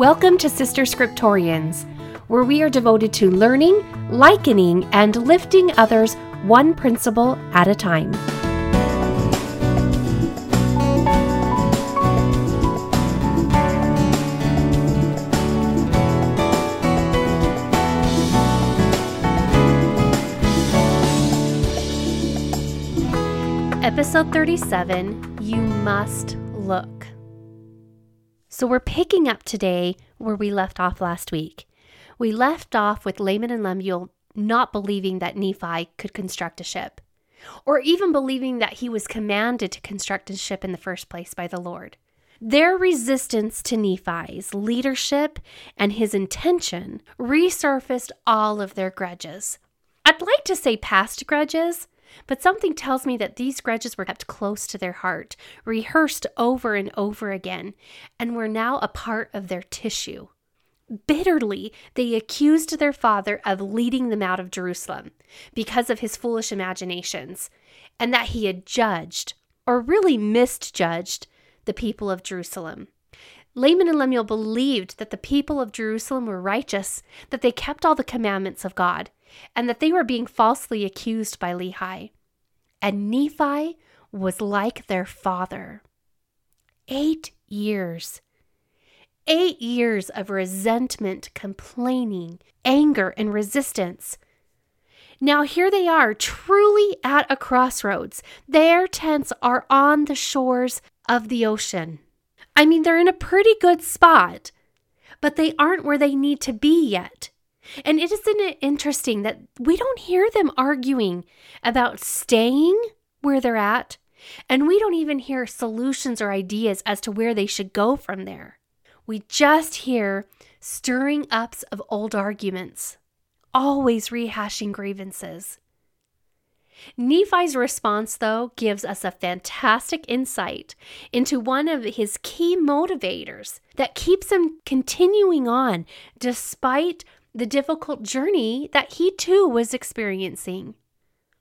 Welcome to Sister Scriptorians, where we are devoted to learning, likening, and lifting others one principle at a time. Episode 37 You Must Look. So, we're picking up today where we left off last week. We left off with Laman and Lemuel not believing that Nephi could construct a ship, or even believing that he was commanded to construct a ship in the first place by the Lord. Their resistance to Nephi's leadership and his intention resurfaced all of their grudges. I'd like to say past grudges, but something tells me that these grudges were kept close to their heart, rehearsed over and over again, and were now a part of their tissue. Bitterly, they accused their father of leading them out of Jerusalem because of his foolish imaginations, and that he had judged, or really misjudged, the people of Jerusalem. Laman and Lemuel believed that the people of Jerusalem were righteous, that they kept all the commandments of God, and that they were being falsely accused by Lehi. And Nephi was like their father. Eight years. Eight years of resentment, complaining, anger, and resistance. Now, here they are, truly at a crossroads. Their tents are on the shores of the ocean. I mean, they're in a pretty good spot, but they aren't where they need to be yet. And isn't it interesting that we don't hear them arguing about staying where they're at? And we don't even hear solutions or ideas as to where they should go from there. We just hear stirring ups of old arguments, always rehashing grievances. Nephi's response, though, gives us a fantastic insight into one of his key motivators that keeps him continuing on despite the difficult journey that he too was experiencing.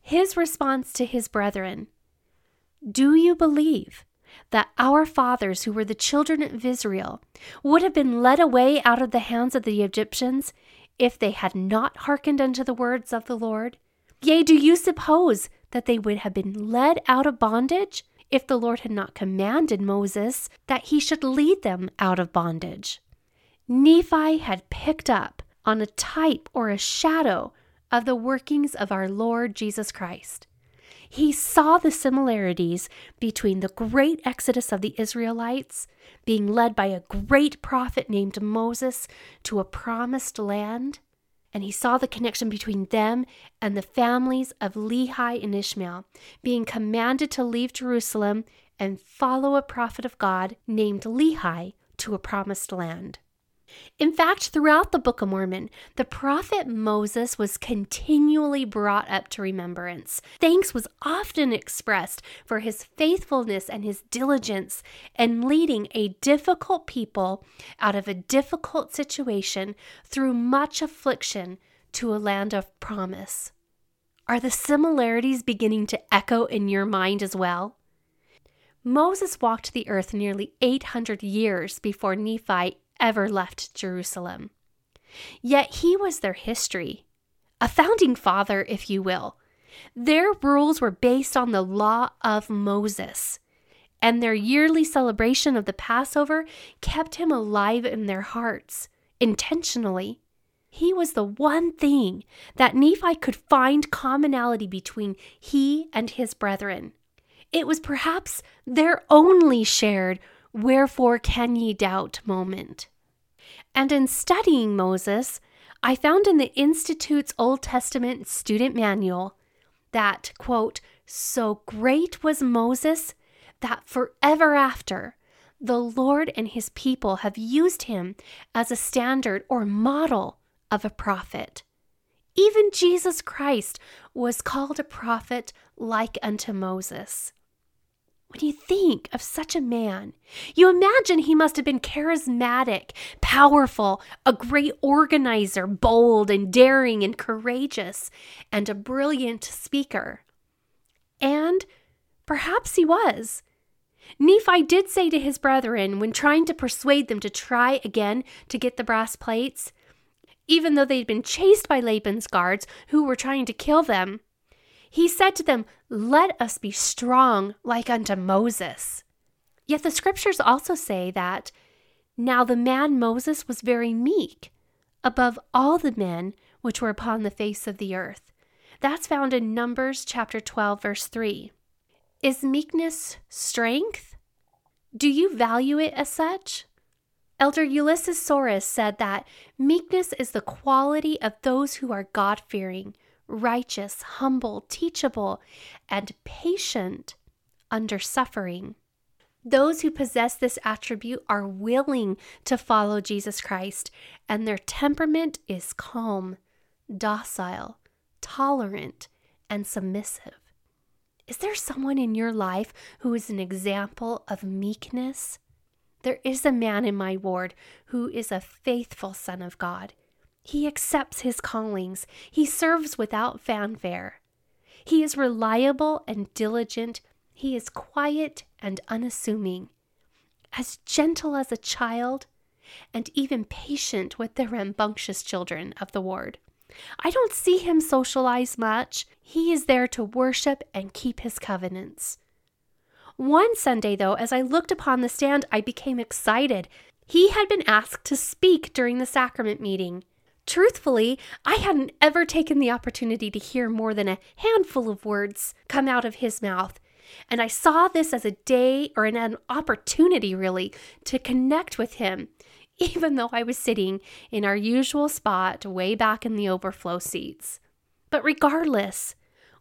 His response to his brethren Do you believe that our fathers, who were the children of Israel, would have been led away out of the hands of the Egyptians if they had not hearkened unto the words of the Lord? Yea, do you suppose that they would have been led out of bondage if the Lord had not commanded Moses that he should lead them out of bondage? Nephi had picked up on a type or a shadow of the workings of our Lord Jesus Christ. He saw the similarities between the great exodus of the Israelites, being led by a great prophet named Moses to a promised land, and he saw the connection between them and the families of Lehi and Ishmael, being commanded to leave Jerusalem and follow a prophet of God named Lehi to a promised land. In fact, throughout the Book of Mormon, the prophet Moses was continually brought up to remembrance. Thanks was often expressed for his faithfulness and his diligence in leading a difficult people out of a difficult situation through much affliction to a land of promise. Are the similarities beginning to echo in your mind as well? Moses walked the earth nearly 800 years before Nephi ever left Jerusalem. Yet he was their history, a founding father, if you will. Their rules were based on the law of Moses, and their yearly celebration of the Passover kept him alive in their hearts, intentionally. He was the one thing that Nephi could find commonality between he and his brethren. It was perhaps their only shared wherefore can ye doubt moment. And in studying Moses, I found in the Institute's Old Testament student manual that, quote, so great was Moses that forever after the Lord and his people have used him as a standard or model of a prophet. Even Jesus Christ was called a prophet like unto Moses. When you think of such a man, you imagine he must have been charismatic, powerful, a great organizer, bold and daring and courageous, and a brilliant speaker. And perhaps he was. Nephi did say to his brethren when trying to persuade them to try again to get the brass plates, even though they'd been chased by Laban's guards who were trying to kill them, he said to them, Let us be strong like unto Moses. Yet the scriptures also say that now the man Moses was very meek above all the men which were upon the face of the earth. That's found in Numbers chapter 12, verse 3. Is meekness strength? Do you value it as such? Elder Ulisses Soares said that meekness is the quality of those who are God fearing, righteous, humble, teachable, and patient under suffering. Those who possess this attribute are willing to follow Jesus Christ, and their temperament is calm, docile, tolerant, and submissive. Is there someone in your life who is an example of meekness? There is a man in my ward who is a faithful son of God. He accepts his callings, he serves without fanfare. He is reliable and diligent, he is quiet and unassuming, as gentle as a child, and even patient with the rambunctious children of the ward. I don't see him socialize much. He is there to worship and keep his covenants. One Sunday, though, as I looked upon the stand, I became excited. He had been asked to speak during the sacrament meeting. Truthfully, I hadn't ever taken the opportunity to hear more than a handful of words come out of his mouth. And I saw this as a day or an opportunity, really, to connect with him even though I was sitting in our usual spot way back in the overflow seats. But regardless,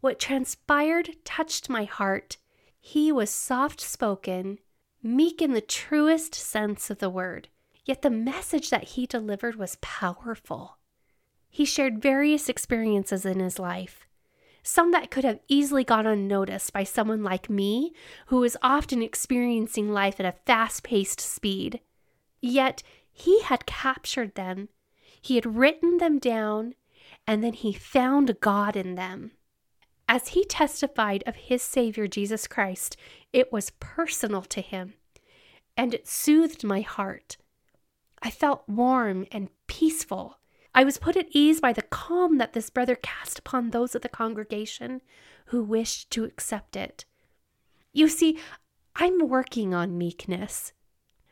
what transpired touched my heart. He was soft spoken, meek in the truest sense of the word, yet the message that he delivered was powerful. He shared various experiences in his life, some that could have easily gone unnoticed by someone like me, who is often experiencing life at a fast paced speed. Yet he had captured them, he had written them down, and then he found God in them. As he testified of his Savior Jesus Christ, it was personal to him, and it soothed my heart. I felt warm and peaceful. I was put at ease by the calm that this brother cast upon those of the congregation who wished to accept it. You see, I'm working on meekness.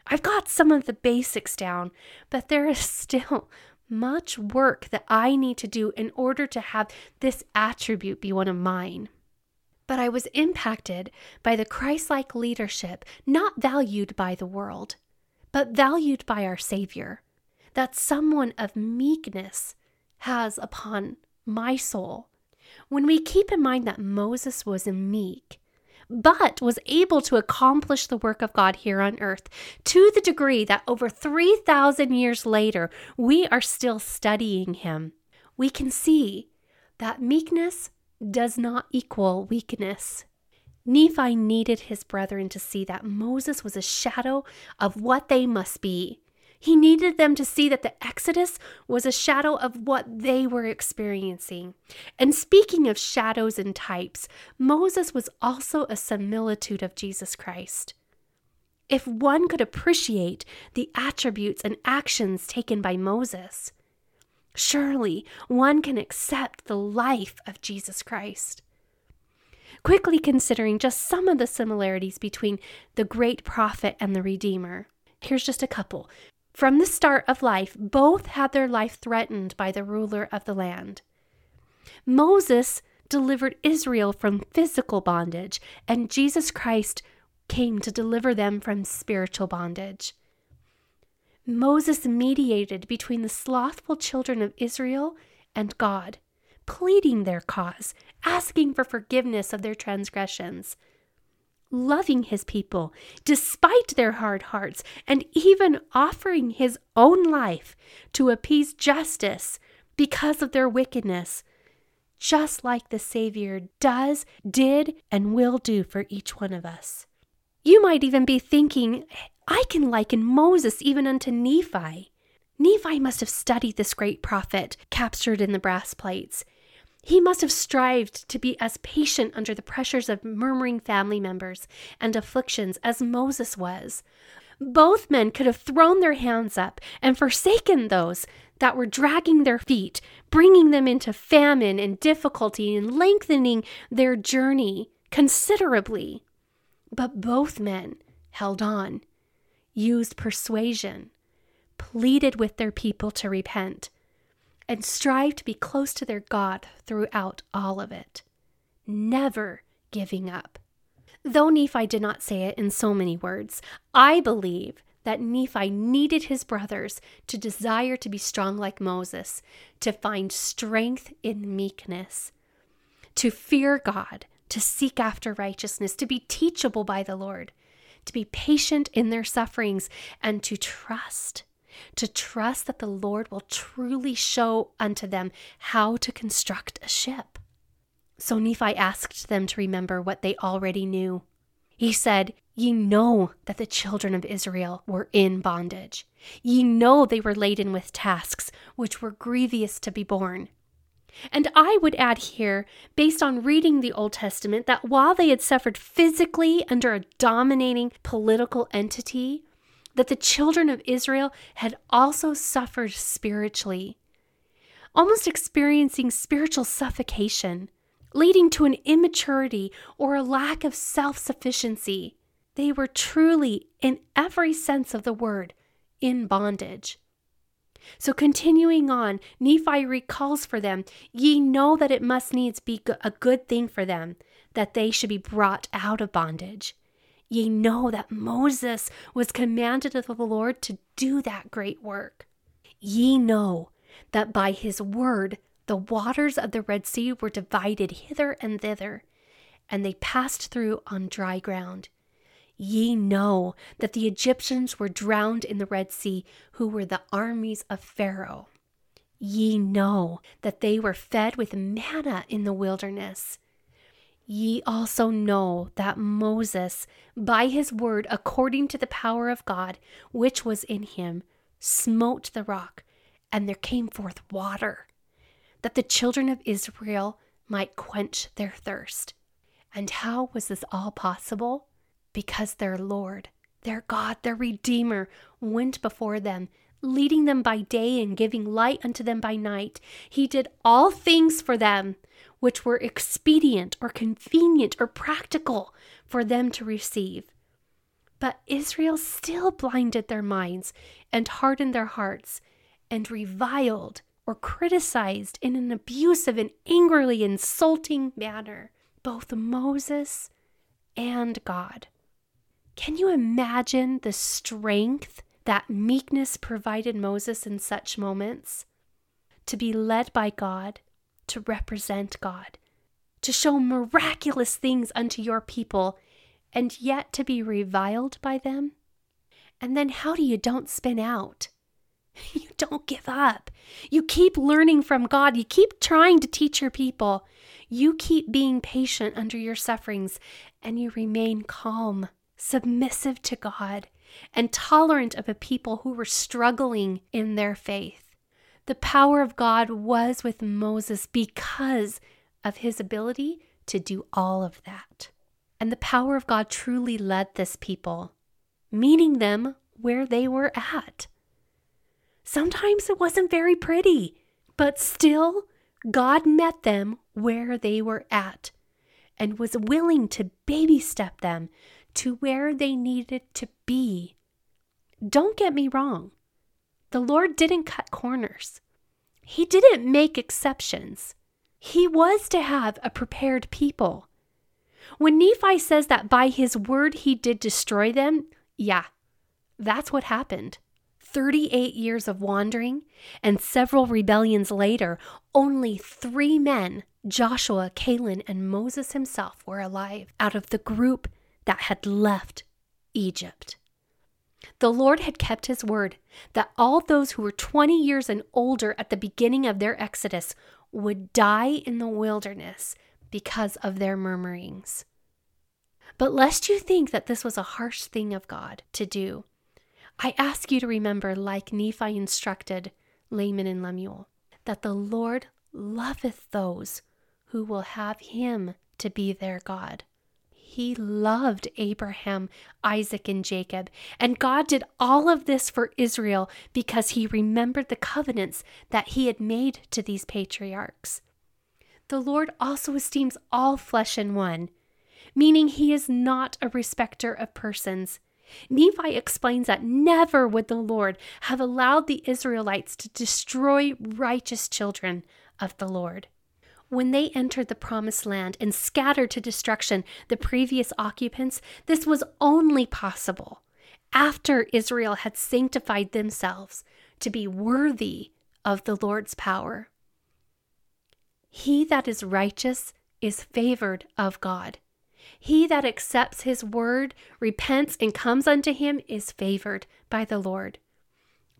I've got some of the basics down, but there is still much work that I need to do in order to have this attribute be one of mine. But I was impacted by the Christ like leadership not valued by the world, but valued by our Savior, that someone of meekness has upon my soul. When we keep in mind that Moses was meek, but was able to accomplish the work of God here on earth to the degree that over 3,000 years later, we are still studying him. We can see that meekness does not equal weakness. Nephi needed his brethren to see that Moses was a shadow of what they must be he needed them to see that the Exodus was a shadow of what they were experiencing. And speaking of shadows and types, Moses was also a similitude of Jesus Christ. If one could appreciate the attributes and actions taken by Moses, surely one can accept the life of Jesus Christ. Quickly considering just some of the similarities between the great prophet and the Redeemer. Here's just a couple. From the start of life, both had their life threatened by the ruler of the land. Moses delivered Israel from physical bondage, and Jesus Christ came to deliver them from spiritual bondage. Moses mediated between the slothful children of Israel and God, pleading their cause, asking for forgiveness of their transgressions loving his people despite their hard hearts, and even offering his own life to appease justice because of their wickedness, just like the Savior does, did, and will do for each one of us. You might even be thinking, I can liken Moses even unto Nephi. Nephi must have studied this great prophet captured in the brass plates. He must have strived to be as patient under the pressures of murmuring family members and afflictions as Moses was. Both men could have thrown their hands up and forsaken those that were dragging their feet, bringing them into famine and difficulty and lengthening their journey considerably. But both men held on, used persuasion, pleaded with their people to repent, and strive to be close to their God throughout all of it, never giving up. Though Nephi did not say it in so many words, I believe that Nephi needed his brothers to desire to be strong like Moses, to find strength in meekness, to fear God, to seek after righteousness, to be teachable by the Lord, to be patient in their sufferings, and to trust. To trust that the Lord will truly show unto them how to construct a ship. So Nephi asked them to remember what they already knew. He said, Ye know that the children of Israel were in bondage. Ye know they were laden with tasks which were grievous to be borne. And I would add here, based on reading the Old Testament, that while they had suffered physically under a dominating political entity, that the children of Israel had also suffered spiritually, almost experiencing spiritual suffocation, leading to an immaturity or a lack of self sufficiency. They were truly, in every sense of the word, in bondage. So, continuing on, Nephi recalls for them, Ye know that it must needs be a good thing for them that they should be brought out of bondage. Ye know that Moses was commanded of the Lord to do that great work. Ye know that by his word the waters of the Red Sea were divided hither and thither, and they passed through on dry ground. Ye know that the Egyptians were drowned in the Red Sea, who were the armies of Pharaoh. Ye know that they were fed with manna in the wilderness. Ye also know that Moses, by his word, according to the power of God, which was in him, smote the rock, and there came forth water, that the children of Israel might quench their thirst. And how was this all possible? because their Lord, their God, their Redeemer, went before them, leading them by day and giving light unto them by night. He did all things for them which were expedient or convenient or practical for them to receive. But Israel still blinded their minds and hardened their hearts and reviled or criticized in an abusive and angrily insulting manner both Moses and God. Can you imagine the strength that meekness provided Moses in such moments? To be led by God, to represent God, to show miraculous things unto your people, and yet to be reviled by them? And then how do you don't spin out? You don't give up. You keep learning from God. You keep trying to teach your people. You keep being patient under your sufferings, and you remain calm submissive to God, and tolerant of a people who were struggling in their faith. The power of God was with Moses because of his ability to do all of that. And the power of God truly led this people, meeting them where they were at. Sometimes it wasn't very pretty, but still, God met them where they were at and was willing to baby step them to where they needed to be. Don't get me wrong, the Lord didn't cut corners, He didn't make exceptions. He was to have a prepared people. When Nephi says that by his word he did destroy them, yeah, that's what happened. 38 years of wandering and several rebellions later, only three men, Joshua, Caleb, and Moses himself, were alive out of the group that had left Egypt. The Lord had kept his word that all those who were 20 years and older at the beginning of their exodus would die in the wilderness because of their murmurings. But lest you think that this was a harsh thing of God to do, I ask you to remember, like Nephi instructed Laman and Lemuel, that the Lord loveth those who will have him to be their God. He loved Abraham, Isaac, and Jacob, and God did all of this for Israel because he remembered the covenants that he had made to these patriarchs. The Lord also esteems all flesh in one, meaning he is not a respecter of persons. Nephi explains that never would the Lord have allowed the Israelites to destroy righteous children of the Lord. When they entered the promised land and scattered to destruction the previous occupants, this was only possible after Israel had sanctified themselves to be worthy of the Lord's power. He that is righteous is favored of God. He that accepts his word, repents, and comes unto him is favored by the Lord.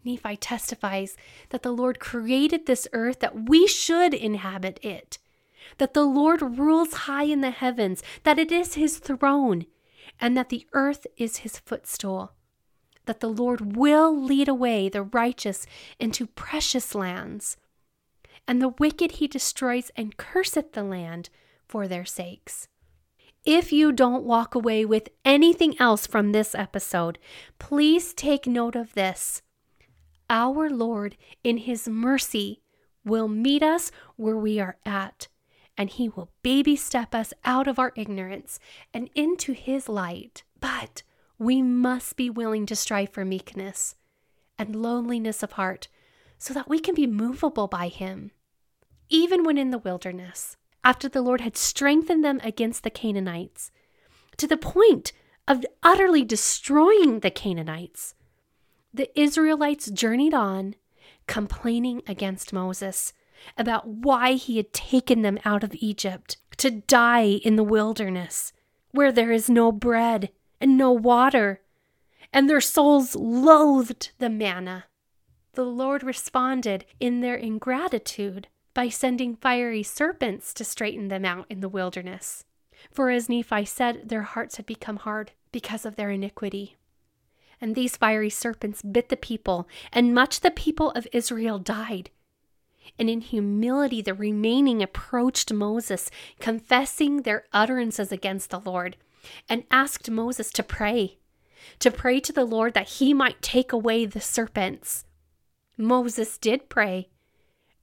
Nephi testifies that the Lord created this earth that we should inhabit it, that the Lord rules high in the heavens, that it is his throne, and that the earth is his footstool, that the Lord will lead away the righteous into precious lands, and the wicked he destroys and curseth the land for their sakes. If you don't walk away with anything else from this episode, please take note of this. Our Lord, in His mercy, will meet us where we are at, and He will baby step us out of our ignorance and into His light. But we must be willing to strive for meekness and lowliness of heart so that we can be movable by Him, even when in the wilderness, after the Lord had strengthened them against the Canaanites, to the point of utterly destroying the Canaanites the Israelites journeyed on, complaining against Moses about why he had taken them out of Egypt to die in the wilderness, where there is no bread and no water, and their souls loathed the manna. The Lord responded in their ingratitude by sending fiery serpents to straighten them out in the wilderness. For as Nephi said, their hearts had become hard because of their iniquity and these fiery serpents bit the people, and much the people of Israel died. And in humility, the remaining approached Moses, confessing their utterances against the Lord, and asked Moses to pray, to pray to the Lord that he might take away the serpents. Moses did pray,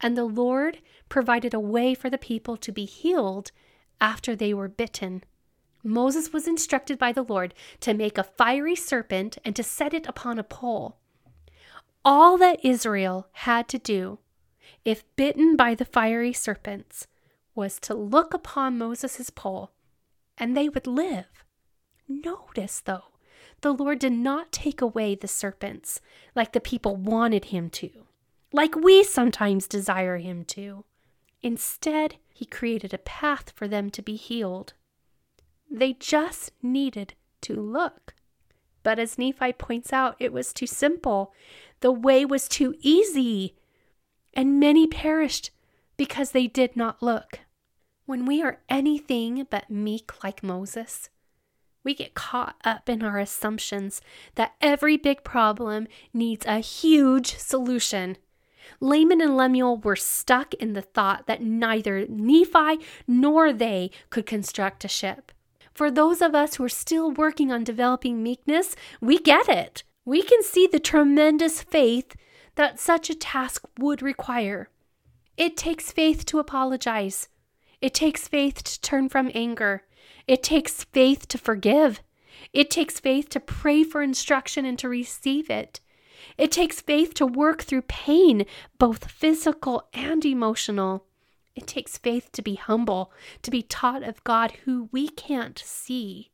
and the Lord provided a way for the people to be healed after they were bitten. Moses was instructed by the Lord to make a fiery serpent and to set it upon a pole. All that Israel had to do, if bitten by the fiery serpents, was to look upon Moses' pole, and they would live. Notice, though, the Lord did not take away the serpents like the people wanted him to, like we sometimes desire him to. Instead, he created a path for them to be healed. They just needed to look. But as Nephi points out, it was too simple. The way was too easy. And many perished because they did not look. When we are anything but meek like Moses, we get caught up in our assumptions that every big problem needs a huge solution. Laman and Lemuel were stuck in the thought that neither Nephi nor they could construct a ship. For those of us who are still working on developing meekness, we get it. We can see the tremendous faith that such a task would require. It takes faith to apologize. It takes faith to turn from anger. It takes faith to forgive. It takes faith to pray for instruction and to receive it. It takes faith to work through pain, both physical and emotional. It takes faith to be humble, to be taught of God who we can't see.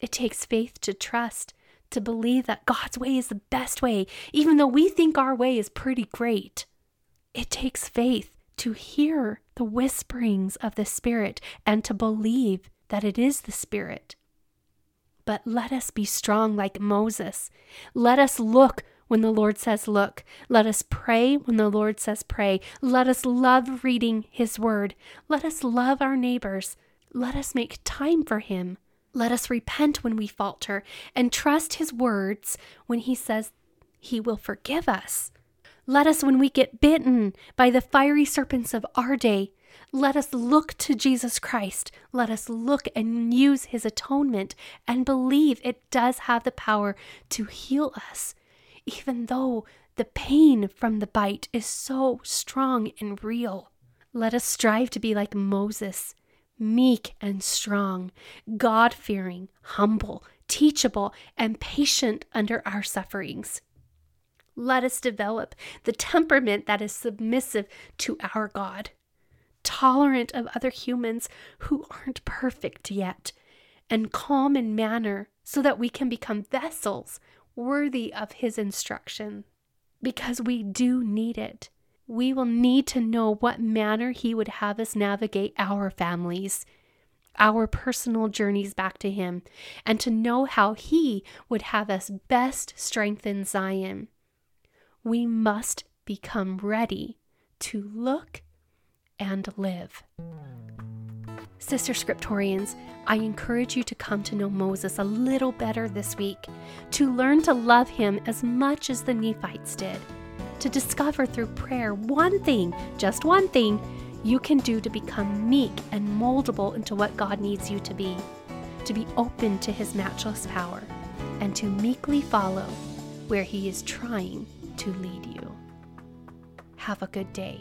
It takes faith to trust, to believe that God's way is the best way, even though we think our way is pretty great. It takes faith to hear the whisperings of the Spirit and to believe that it is the Spirit. But let us be strong like Moses. Let us look when the Lord says, Look. Let us pray when the Lord says, Pray. Let us love reading His Word. Let us love our neighbors. Let us make time for Him. Let us repent when we falter and trust His words when He says He will forgive us. Let us, when we get bitten by the fiery serpents of our day, Let us look to Jesus Christ. Let us look and use his atonement and believe it does have the power to heal us, even though the pain from the bite is so strong and real. Let us strive to be like Moses, meek and strong, God fearing, humble, teachable, and patient under our sufferings. Let us develop the temperament that is submissive to our God, tolerant of other humans who aren't perfect yet, and calm in manner so that we can become vessels worthy of His instruction. Because we do need it. We will need to know what manner He would have us navigate our families, our personal journeys back to Him, and to know how He would have us best strengthen Zion we must become ready to look and live. Sister Scriptorians, I encourage you to come to know Moses a little better this week, to learn to love him as much as the Nephites did, to discover through prayer one thing, just one thing, you can do to become meek and moldable into what God needs you to be, to be open to his matchless power, and to meekly follow where he is trying to lead you. Have a good day.